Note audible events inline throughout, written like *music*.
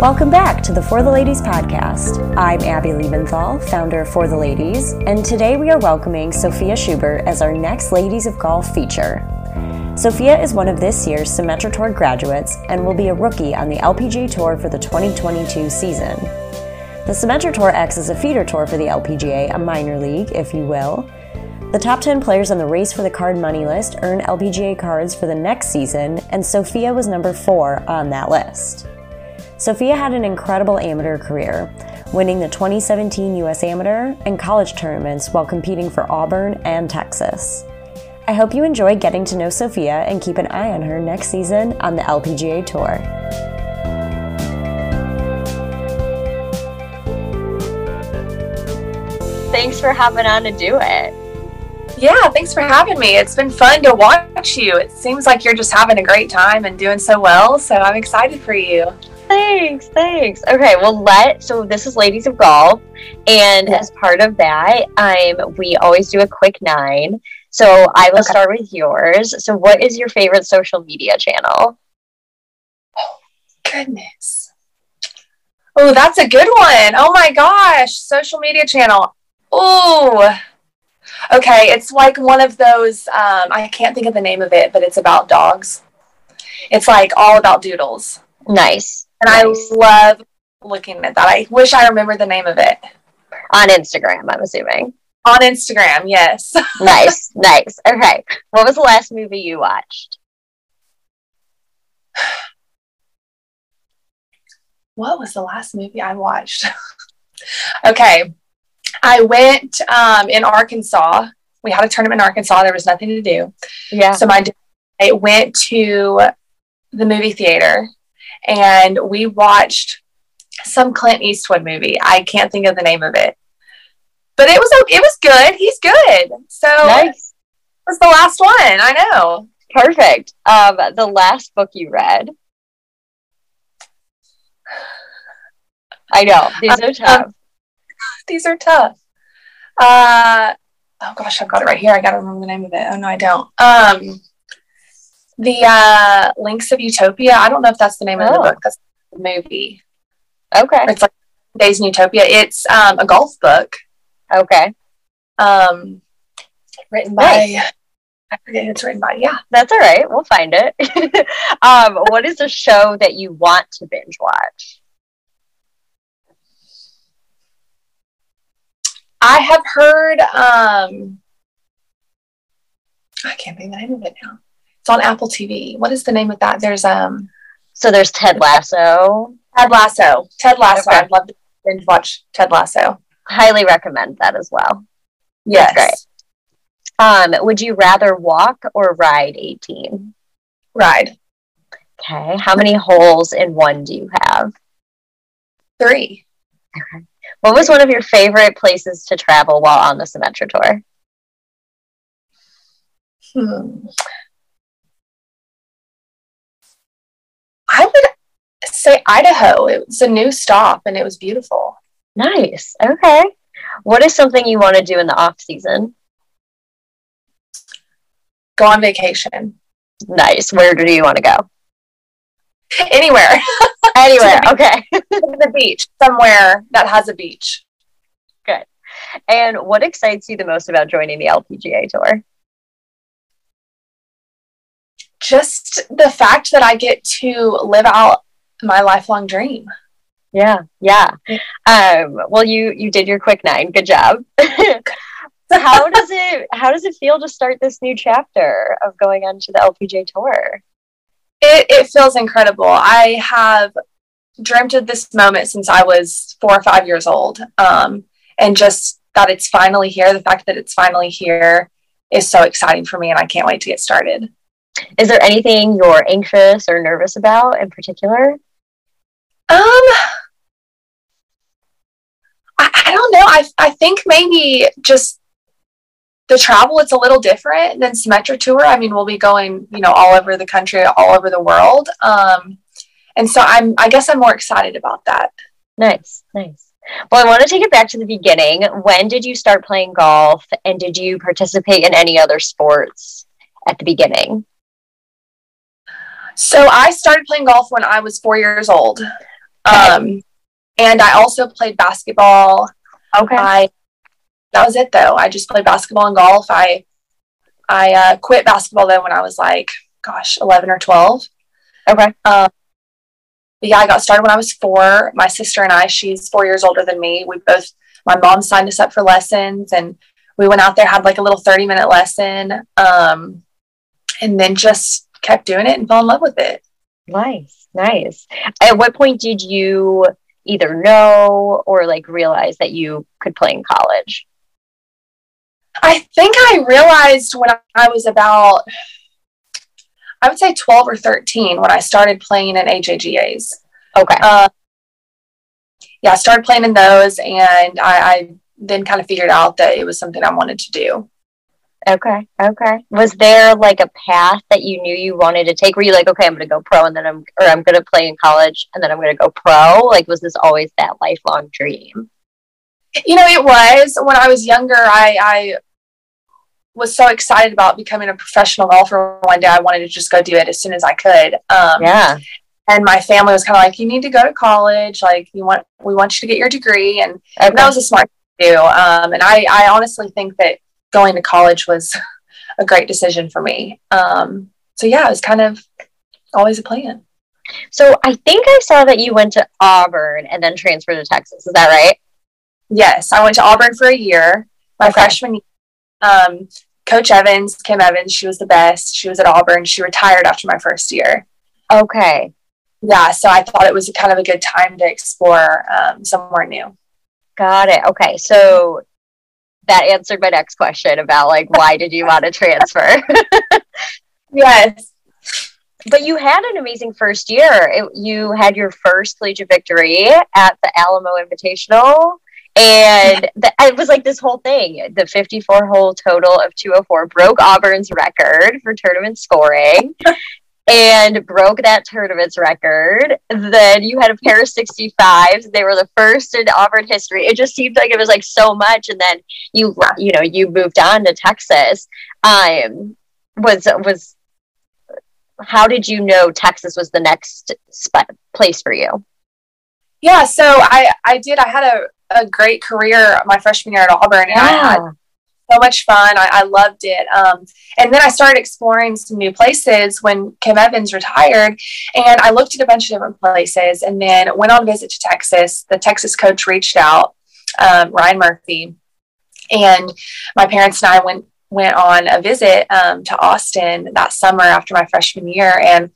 Welcome back to the Fore the Ladies podcast. I'm Abby Liebenthal, founder of Fore the Ladies, and today we are welcoming Sophia Schubert as our next Ladies of Golf feature. Sophia is one of this year's Symetra Tour graduates and will be a rookie on the LPGA Tour for the 2022 season. The Symetra Tour acts as a feeder tour for the LPGA, a minor league, if you will. The top 10 players on the Race for the Card money list earn LPGA cards for the next season, and Sophia was number 4 on that list. Sophia had an incredible amateur career, winning the 2017 US Amateur and college tournaments while competing for Auburn and Texas. I hope you enjoy getting to know Sophia and keep an eye on her next season on the LPGA Tour. Thanks for hopping on to do it. Yeah, thanks for having me. It's been fun to watch you. It seems like you're just having a great time and doing so well, so I'm excited for you. Thanks, thanks. Okay, well let so this is Ladies of Golf, and yeah. as part of that, I'm we always do a quick nine. So I will okay. start with yours. So what is your favorite social media channel? Oh goodness. Oh, that's a good one. Oh my gosh, social media channel. Oh, okay. It's like one of those. Um, I can't think of the name of it, but it's about dogs. It's like all about doodles. Nice. And nice. I love looking at that. I wish I remember the name of it. On Instagram, I'm assuming. On Instagram, yes. *laughs* nice, nice. Okay. What was the last movie you watched? What was the last movie I watched? *laughs* okay. I went um, in Arkansas. We had a tournament in Arkansas. There was nothing to do. Yeah. So my I went to the movie theater and we watched some Clint Eastwood movie. I can't think of the name of it, but it was it was good. He's good. So nice. was the last one. I know. Perfect. Um, the last book you read. I know these are um, tough. Um, *laughs* these are tough. Uh, oh gosh, I've got it right here. I got to remember the name of it. Oh no, I don't. Um, the uh, Links of Utopia. I don't know if that's the name oh. of the oh. book. That's the movie. Okay. It's like Days in Utopia. It's um, a golf book. Okay. Um, written by. Nice. I forget who it's written by. Yeah, that's all right. We'll find it. *laughs* um, what is a show that you want to binge watch? I have heard. Um, I can't think of the name of it now. It's on Apple TV. What is the name of that? There's um. So there's Ted Lasso. Ted Lasso. Ted Lasso. Okay. I'd love to binge watch Ted Lasso. Highly recommend that as well. Yes. That's great. Um, would you rather walk or ride 18? Ride. Okay. How many holes in one do you have? Three. Okay. What was one of your favorite places to travel while on the Symetra tour? Hmm. I would say Idaho. It was a new stop and it was beautiful. Nice. Okay. What is something you want to do in the off season? Go on vacation. Nice. Where do you want to go? Anywhere. *laughs* Anywhere. okay. the beach. Somewhere that has a beach. Good. And what excites you the most about joining the LPGA tour? Just the fact that I get to live out my lifelong dream. Yeah, yeah. Um, well, you you did your quick nine. Good job. *laughs* So how does *laughs* it how does it feel to start this new chapter of going on to the LPGA tour? It it feels incredible. I have dreamt of this moment since I was four or five years old, um, and just that it's finally here. The fact that it's finally here is so exciting for me, and I can't wait to get started. Is there anything you're anxious or nervous about in particular? Um, I, I don't know. I, I think maybe just the travel, it's a little different than Symetra Tour. I mean, we'll be going, you know, all over the country, all over the world. Um, and so I'm, I guess I'm more excited about that. Nice, nice. Well, I want to take it back to the beginning. When did you start playing golf and did you participate in any other sports at the beginning? So I started playing golf when I was four years old. Um, and I also played basketball. Okay. I that was it though. I just played basketball and golf. I I uh, quit basketball though when I was like, gosh, eleven or twelve. Okay. Um, but yeah, I got started when I was four. My sister and I, she's four years older than me. We both, my mom signed us up for lessons, and we went out there, had like a little thirty minute lesson, um, and then just kept doing it and fell in love with it. Nice, nice. At what point did you either know or like realize that you could play in college? I think I realized when I was about, I would say 12 or 13 when I started playing in AJGAs. Okay. Uh, yeah, I started playing in those and I, I then kind of figured out that it was something I wanted to do. Okay. Okay. Was there like a path that you knew you wanted to take? Were you like, okay, I'm going to go pro and then I'm, or I'm going to play in college and then I'm going to go pro? Like, was this always that lifelong dream? You know, it was when I was younger, I, I was so excited about becoming a professional golfer one day. I wanted to just go do it as soon as I could. Um, yeah. And my family was kind of like, you need to go to college. Like, you want, we want you to get your degree. And, Okay. and that was a smart thing to do. Um, and I, I honestly think that going to college was a great decision for me. Um, so yeah, it was kind of always a plan. so I think I saw that you went to Auburn and then transferred to Texas. Is that right? Yes, I went to Auburn for a year. My Okay. freshman year, um, Coach Evans, Kim Evans, she was the best. She was at Auburn. She retired after my first year. Okay. Yeah, so I thought it was kind of a good time to explore um, somewhere new. Got it. Okay. So that answered my next question about like, why did you want to transfer? *laughs* Yes. but you had an amazing first year. It, you had your first collegiate victory at the Alamo Invitational. And the, it was like this whole thing. The 54 hole total of 204 broke Auburn's record for tournament scoring and broke that tournament's record. Then you had a pair of 65s. They were the first in Auburn history. It just seemed like it was like so much. And then you, you know, you moved on to Texas. Um, was, was, how did you know Texas was the next place for you? Yeah, so I, I did. I had a, a great career my freshman year at Auburn, and I had so much fun. I, I loved it. Um, and then I started exploring some new places when Kim Evans retired. And I looked at a bunch of different places and then went on a visit to Texas. The Texas coach reached out, um, Ryan Murphy. And my parents and I went went on a visit um, to Austin that summer after my freshman year, and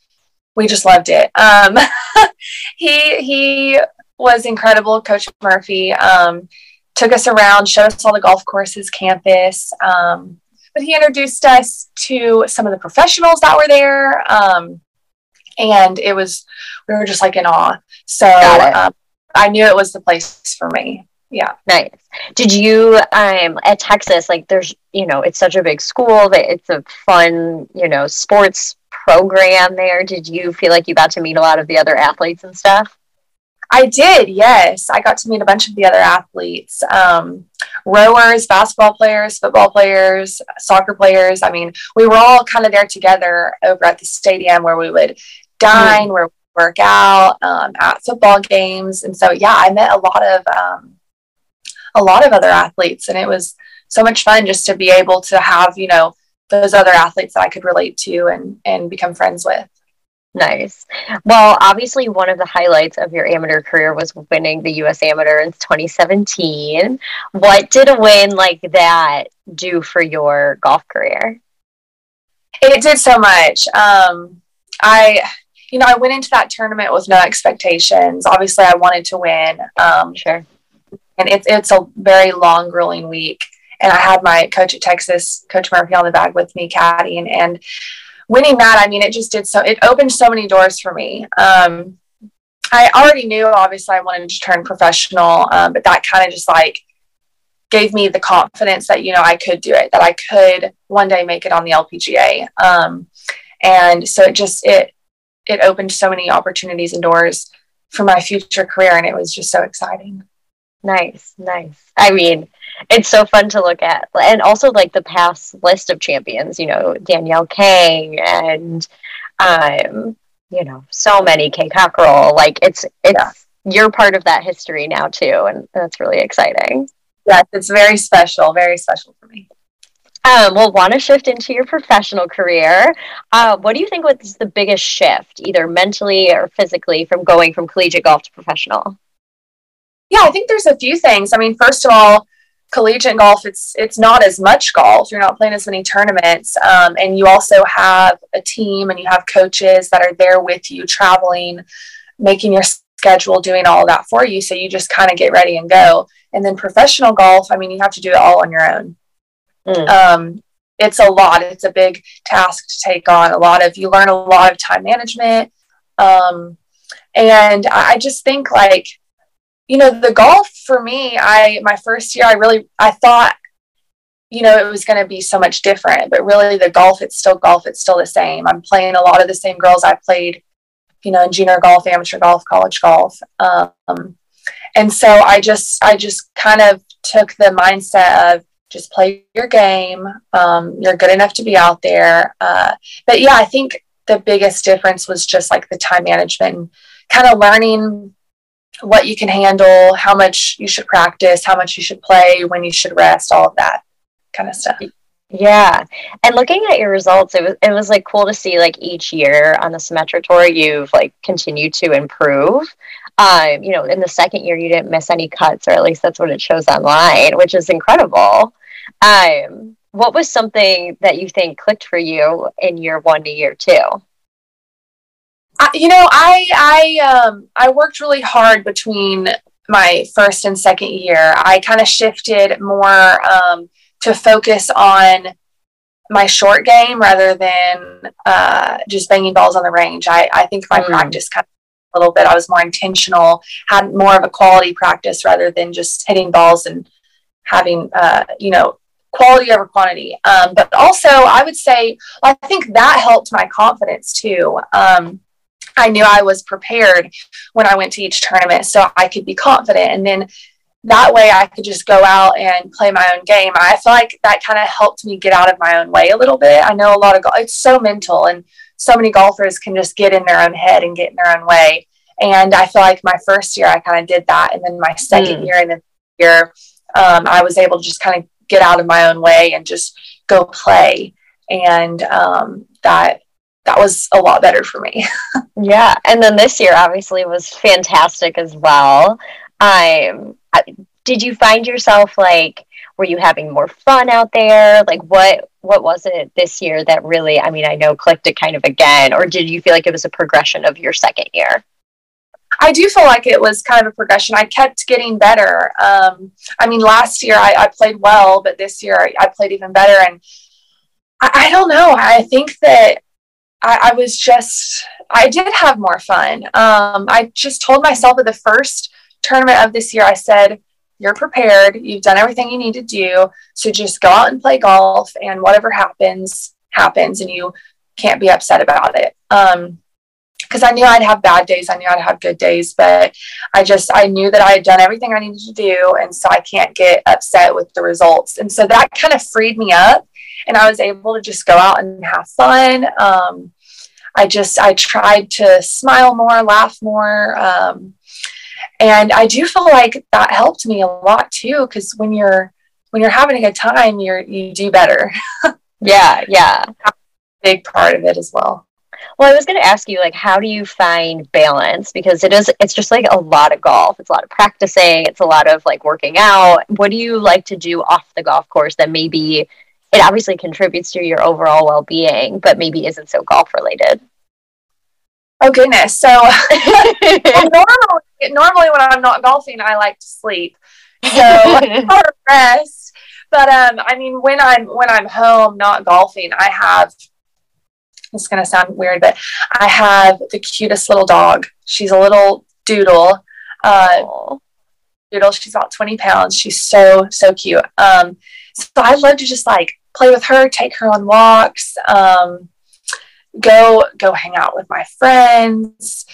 we just loved it. Um, *laughs* he he was incredible, Coach Murphy. Um, took us around, showed us all the golf courses, campus. Um, but he introduced us to some of the professionals that were there. Um, and it was, we were just like in awe. So um, I knew it was the place for me. Yeah. Nice. Did you um at Texas like there's you know it's such a big school that it's a fun you know sports program there. Did you feel like you got to meet a lot of the other athletes and stuff? I did, yes. I got to meet a bunch of the other athletes um, rowers, basketball players, football players, soccer players. I mean, we were all kind of there together over at the stadium where we would dine, where we work out, um, at football games. And so, yeah, I met a lot of um, a lot of other athletes, and it was so much fun just to be able to have, you know, those other athletes that I could relate to and and become friends with. Nice. Well, obviously, one of the highlights of your amateur career was winning the U.S. Amateur in 2017. What did a win like that do for your golf career? It did so much. Um, I, you know, I went into that tournament with no expectations. Obviously, I wanted to win, um, Sure. and it's it's a very long, grueling week. And I had my coach at Texas, Coach Murphy, on the bag with me, caddying, and winning that. I mean, it just did so. It opened so many doors for me. Um, I already knew, obviously, I wanted to turn professional, um, but that kind of just like gave me the confidence that you know I could do it, that I could one day make it on the LPGA. Um, and so it just it it opened so many opportunities and doors for my future career, and it was just so exciting. Nice, nice. I mean, it's so fun to look at. And also like the past list of champions, you know, Danielle Kang and um, you know, so many Kay Cockerill. Like it's it's Yeah. you're part of that history now too, and that's really exciting. Yes, it's very special, very special for me. Um, we'll want to shift into your professional career. Uh, what do you think was the biggest shift, either mentally or physically, from going from collegiate golf to professional? Yeah, I think there's a few things. I mean, first of all, collegiate golf, it's it's not as much golf. You're not playing as many tournaments, um, and you also have a team and you have coaches that are there with you, traveling, making your schedule, doing all that for you. So you just kind of get ready and go. And then professional golf, I mean, you have to do it all on your own. Mm. Um, it's a lot. It's a big task to take on. A lot of you learn a lot of time management, um, and I just think like, you know, the golf for me. I my first year, I really I thought, you know, it was going to be so much different, but really the golf, it's still golf. It's still the same. I'm playing a lot of the same girls I played, you know, in junior golf, amateur golf, college golf. Um, and so I just I just kind of took the mindset of just play your game. Um, you're good enough to be out there. Uh, but yeah, I think the biggest difference was just like the time management, kind of learning what you can handle, how much you should practice, how much you should play, when you should rest, all of that kind of stuff. Yeah. And looking at your results, it was it was like cool to see like each year on the Symetra tour you've like continued to improve. Um, you know, in the second year you didn't miss any cuts, or at least that's what it shows online, which is incredible. Um, what was something that you think clicked for you in year one to year two? I, you know, I I um I worked really hard between my first and second year. I kind of shifted more um, to focus on my short game rather than uh, just banging balls on the range. I, I think my mm. practice kind of a little bit. I was more intentional, had more of a quality practice rather than just hitting balls and having, uh, you know, quality over quantity. Um, but also, I would say, I think that helped my confidence too. Um, I knew I was prepared when I went to each tournament, so I could be confident. And then that way I could just go out and play my own game. I feel like that kind of helped me get out of my own way a little bit. I know a lot of golf, it's so mental, and so many golfers can just get in their own head and get in their own way. And I feel like my first year I kind of did that, and then my second mm. year and then year um, I was able to just kind of get out of my own way and just go play. And um, that that was a lot better for me. *laughs* yeah, and then this year obviously was fantastic as well. Um, did you find yourself like were you having more fun out there? Like what what was it this year that really I mean I know clicked it kind of again, or did you feel like it was a progression of your second year? I do feel like it was kind of a progression. I kept getting better. Um, I mean, last year I, I, played well, but this year I, I played even better. And I, I, don't know. I think that I, I, was just, I did have more fun. Um, I just told myself at the first tournament of this year, I said, You're prepared. You've done everything you need to do. So just go out and play golf, and whatever happens, happens. And you can't be upset about it. Um, because I knew I'd have bad days. I knew I'd have good days, but I just, I knew that I had done everything I needed to do. And so I can't get upset with the results. And so that kind of freed me up and I was able to just go out and have fun. Um, I just, I tried to smile more, laugh more. Um, and I do feel like that helped me a lot too. Cause when you're, when you're having a good time, you're, you do better. *laughs* yeah. Yeah. big part of it as well. Well, I was going to ask you, like, how do you find balance? Because it is, it's just like a lot of golf. It's a lot of practicing. It's a lot of like working out. What do you like to do off the golf course that maybe it obviously contributes to your overall well being, but maybe isn't so golf related? Oh goodness! So *laughs* normally, normally when I'm not golfing, I like to sleep. So *laughs* rest. But um, I mean, when I'm when I'm home, not golfing, I have it's going to sound weird, but I have the cutest little dog. She's a little doodle. Uh, doodle. She's about 20 pounds. She's so, so cute. Um, so I love to just like play with her, take her on walks, um, go, go hang out with my friends,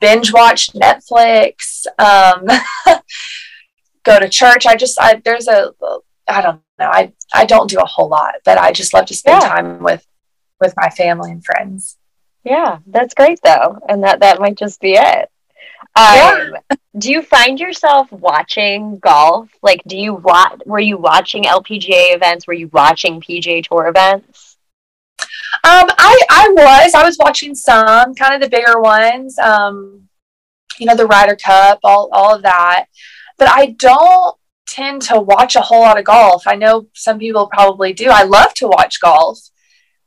binge watch Netflix, um, *laughs* go to church. I just, I, there's a, I don't know. I, I don't do a whole lot, but I just love to spend yeah. time with with my family and friends. Yeah, that's great though, and that that might just be it. Um, yeah. Do you find yourself watching golf? Like, do you watch? Were you watching LPGA events? Were you watching PGA Tour events? Um, I I was I was watching some kind of the bigger ones. Um, you know, the Ryder Cup, all all of that. But I don't tend to watch a whole lot of golf. I know some people probably do. I love to watch golf,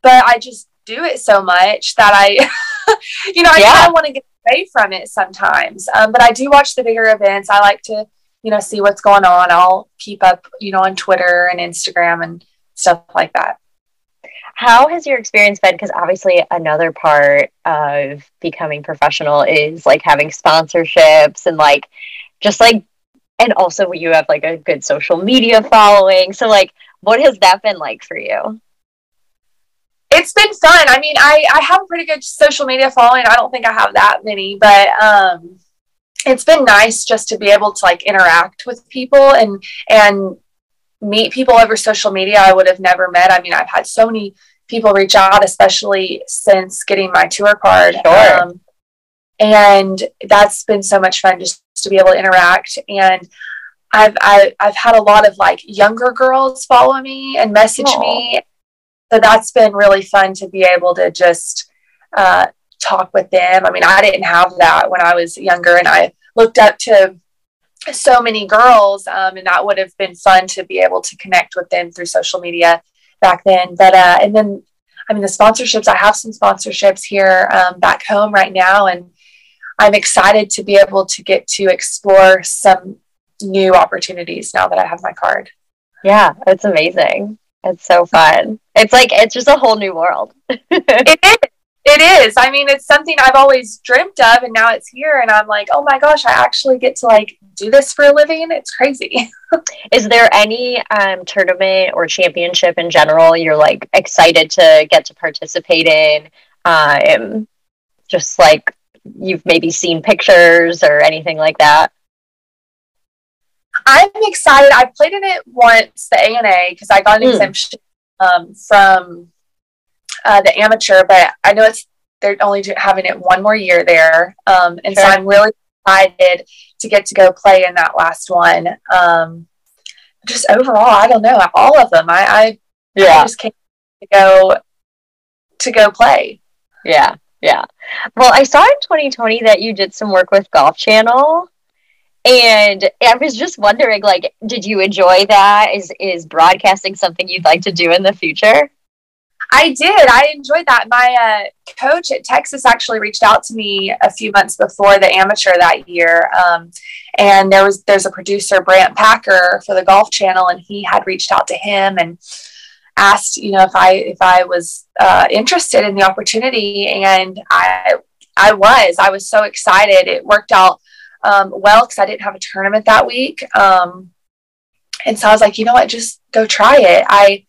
but I just do it so much that I, *laughs* you know, I yeah. kind of want to get away from it sometimes. Um, but I do watch the bigger events. I like to, you know, see what's going on. I'll keep up, you know, on Twitter and Instagram and stuff like that. How has your experience been? Because obviously, another part of becoming professional is like having sponsorships and like just like, and also you have like a good social media following. So, like, what has that been like for you? It's been fun. I mean, I, I have a pretty good social media following. I don't think I have that many, but um, it's been nice just to be able to like interact with people and and meet people over social media I would have never met. I mean, I've had so many people reach out, especially since getting my tour card. Sure. Um, and that's been so much fun just to be able to interact. And I've I, have i have had a lot of like younger girls follow me and message Aww. me so that's been really fun to be able to just uh, talk with them. I mean, I didn't have that when I was younger, and I looked up to so many girls, um, and that would have been fun to be able to connect with them through social media back then. But uh, and then, I mean, the sponsorships. I have some sponsorships here um, back home right now, and I'm excited to be able to get to explore some new opportunities now that I have my card. Yeah, it's amazing. It's so fun. It's like it's just a whole new world. *laughs* it is. It is. I mean, it's something I've always dreamt of, and now it's here, and I'm like, oh my gosh, I actually get to like do this for a living. It's crazy. *laughs* is there any um, tournament or championship in general you're like excited to get to participate in? Um, just like you've maybe seen pictures or anything like that. I'm excited. I played in it once, the ANA, because I got an mm. exemption um, from uh, the amateur, but I know it's they're only having it one more year there, um, and sure. so I'm really excited to get to go play in that last one. Um, just overall, I don't know all of them. I, I yeah, I just came to go to go play. Yeah, yeah. Well, I saw in 2020 that you did some work with Golf Channel. And I was just wondering, like, did you enjoy that? Is is broadcasting something you'd like to do in the future? I did. I enjoyed that. My uh, coach at Texas actually reached out to me a few months before the amateur that year, um, and there was there's a producer Brant Packer for the Golf Channel, and he had reached out to him and asked, you know, if I if I was uh, interested in the opportunity, and I I was. I was so excited. It worked out um, well because I didn't have a tournament that week. Um, and so I was like, you know what, just go try it. I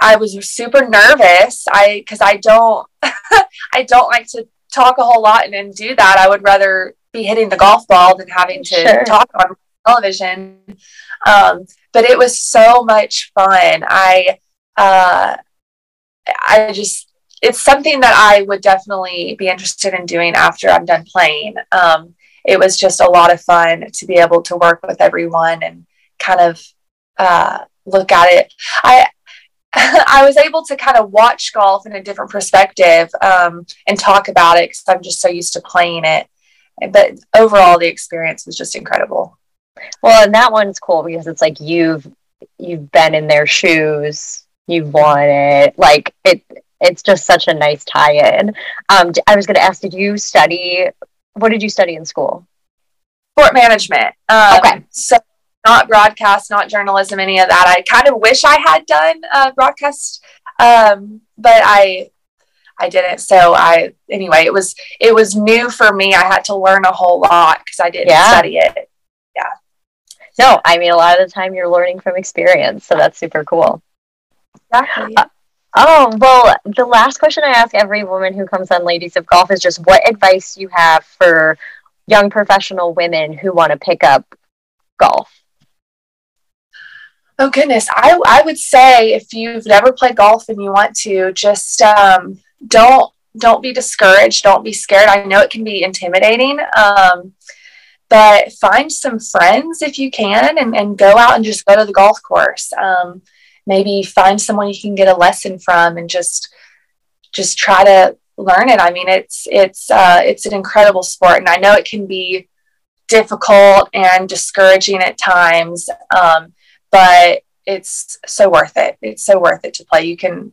I was super nervous. I because I don't *laughs* I don't like to talk a whole lot and then do that. I would rather be hitting the golf ball than having to sure. talk on television. Um, but it was so much fun. I uh, I just it's something that I would definitely be interested in doing after I'm done playing. Um, it was just a lot of fun to be able to work with everyone and kind of uh, look at it. I *laughs* I was able to kind of watch golf in a different perspective um, and talk about it because I'm just so used to playing it. But overall, the experience was just incredible. Well, and that one's cool because it's like you've you've been in their shoes, you've won it. Like it, it's just such a nice tie-in. Um, I was going to ask, did you study what did you study in school? Sport management. Um, okay. So not broadcast, not journalism, any of that. I kind of wish I had done uh, broadcast, um, but I I didn't. So I anyway, it was it was new for me. I had to learn a whole lot because I didn't yeah. study it. Yeah. No, I mean a lot of the time you're learning from experience, so that's super cool. Exactly. Uh, Oh, well, the last question I ask every woman who comes on Ladies of Golf is just what advice you have for young professional women who want to pick up golf? Oh goodness, I I would say if you've never played golf and you want to, just um, don't don't be discouraged, don't be scared. I know it can be intimidating, um, but find some friends if you can and, and go out and just go to the golf course. Um, maybe find someone you can get a lesson from and just just try to learn it. I mean, it's it's uh, it's an incredible sport, and I know it can be difficult and discouraging at times, um, but it's so worth it. It's so worth it to play. You can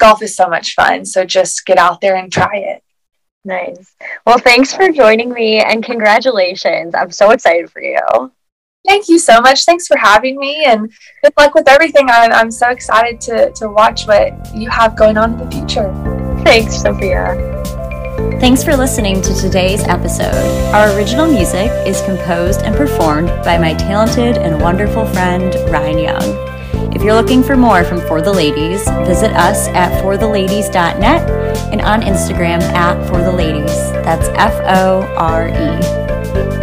golf is so much fun, so just get out there and try it. Nice. Well, thanks for joining me and congratulations. I'm so excited for you. Thank you so much. Thanks for having me and good luck with everything. I'm, I'm so excited to, to watch what you have going on in the future. Thanks, Sophia. Thanks for listening to today's episode. Our original music is composed and performed by my talented and wonderful friend, Ryan Young. If you're looking for more from Fore the Ladies, visit us at foretheladies.net and on Instagram at Fore the Ladies. That's F O R E.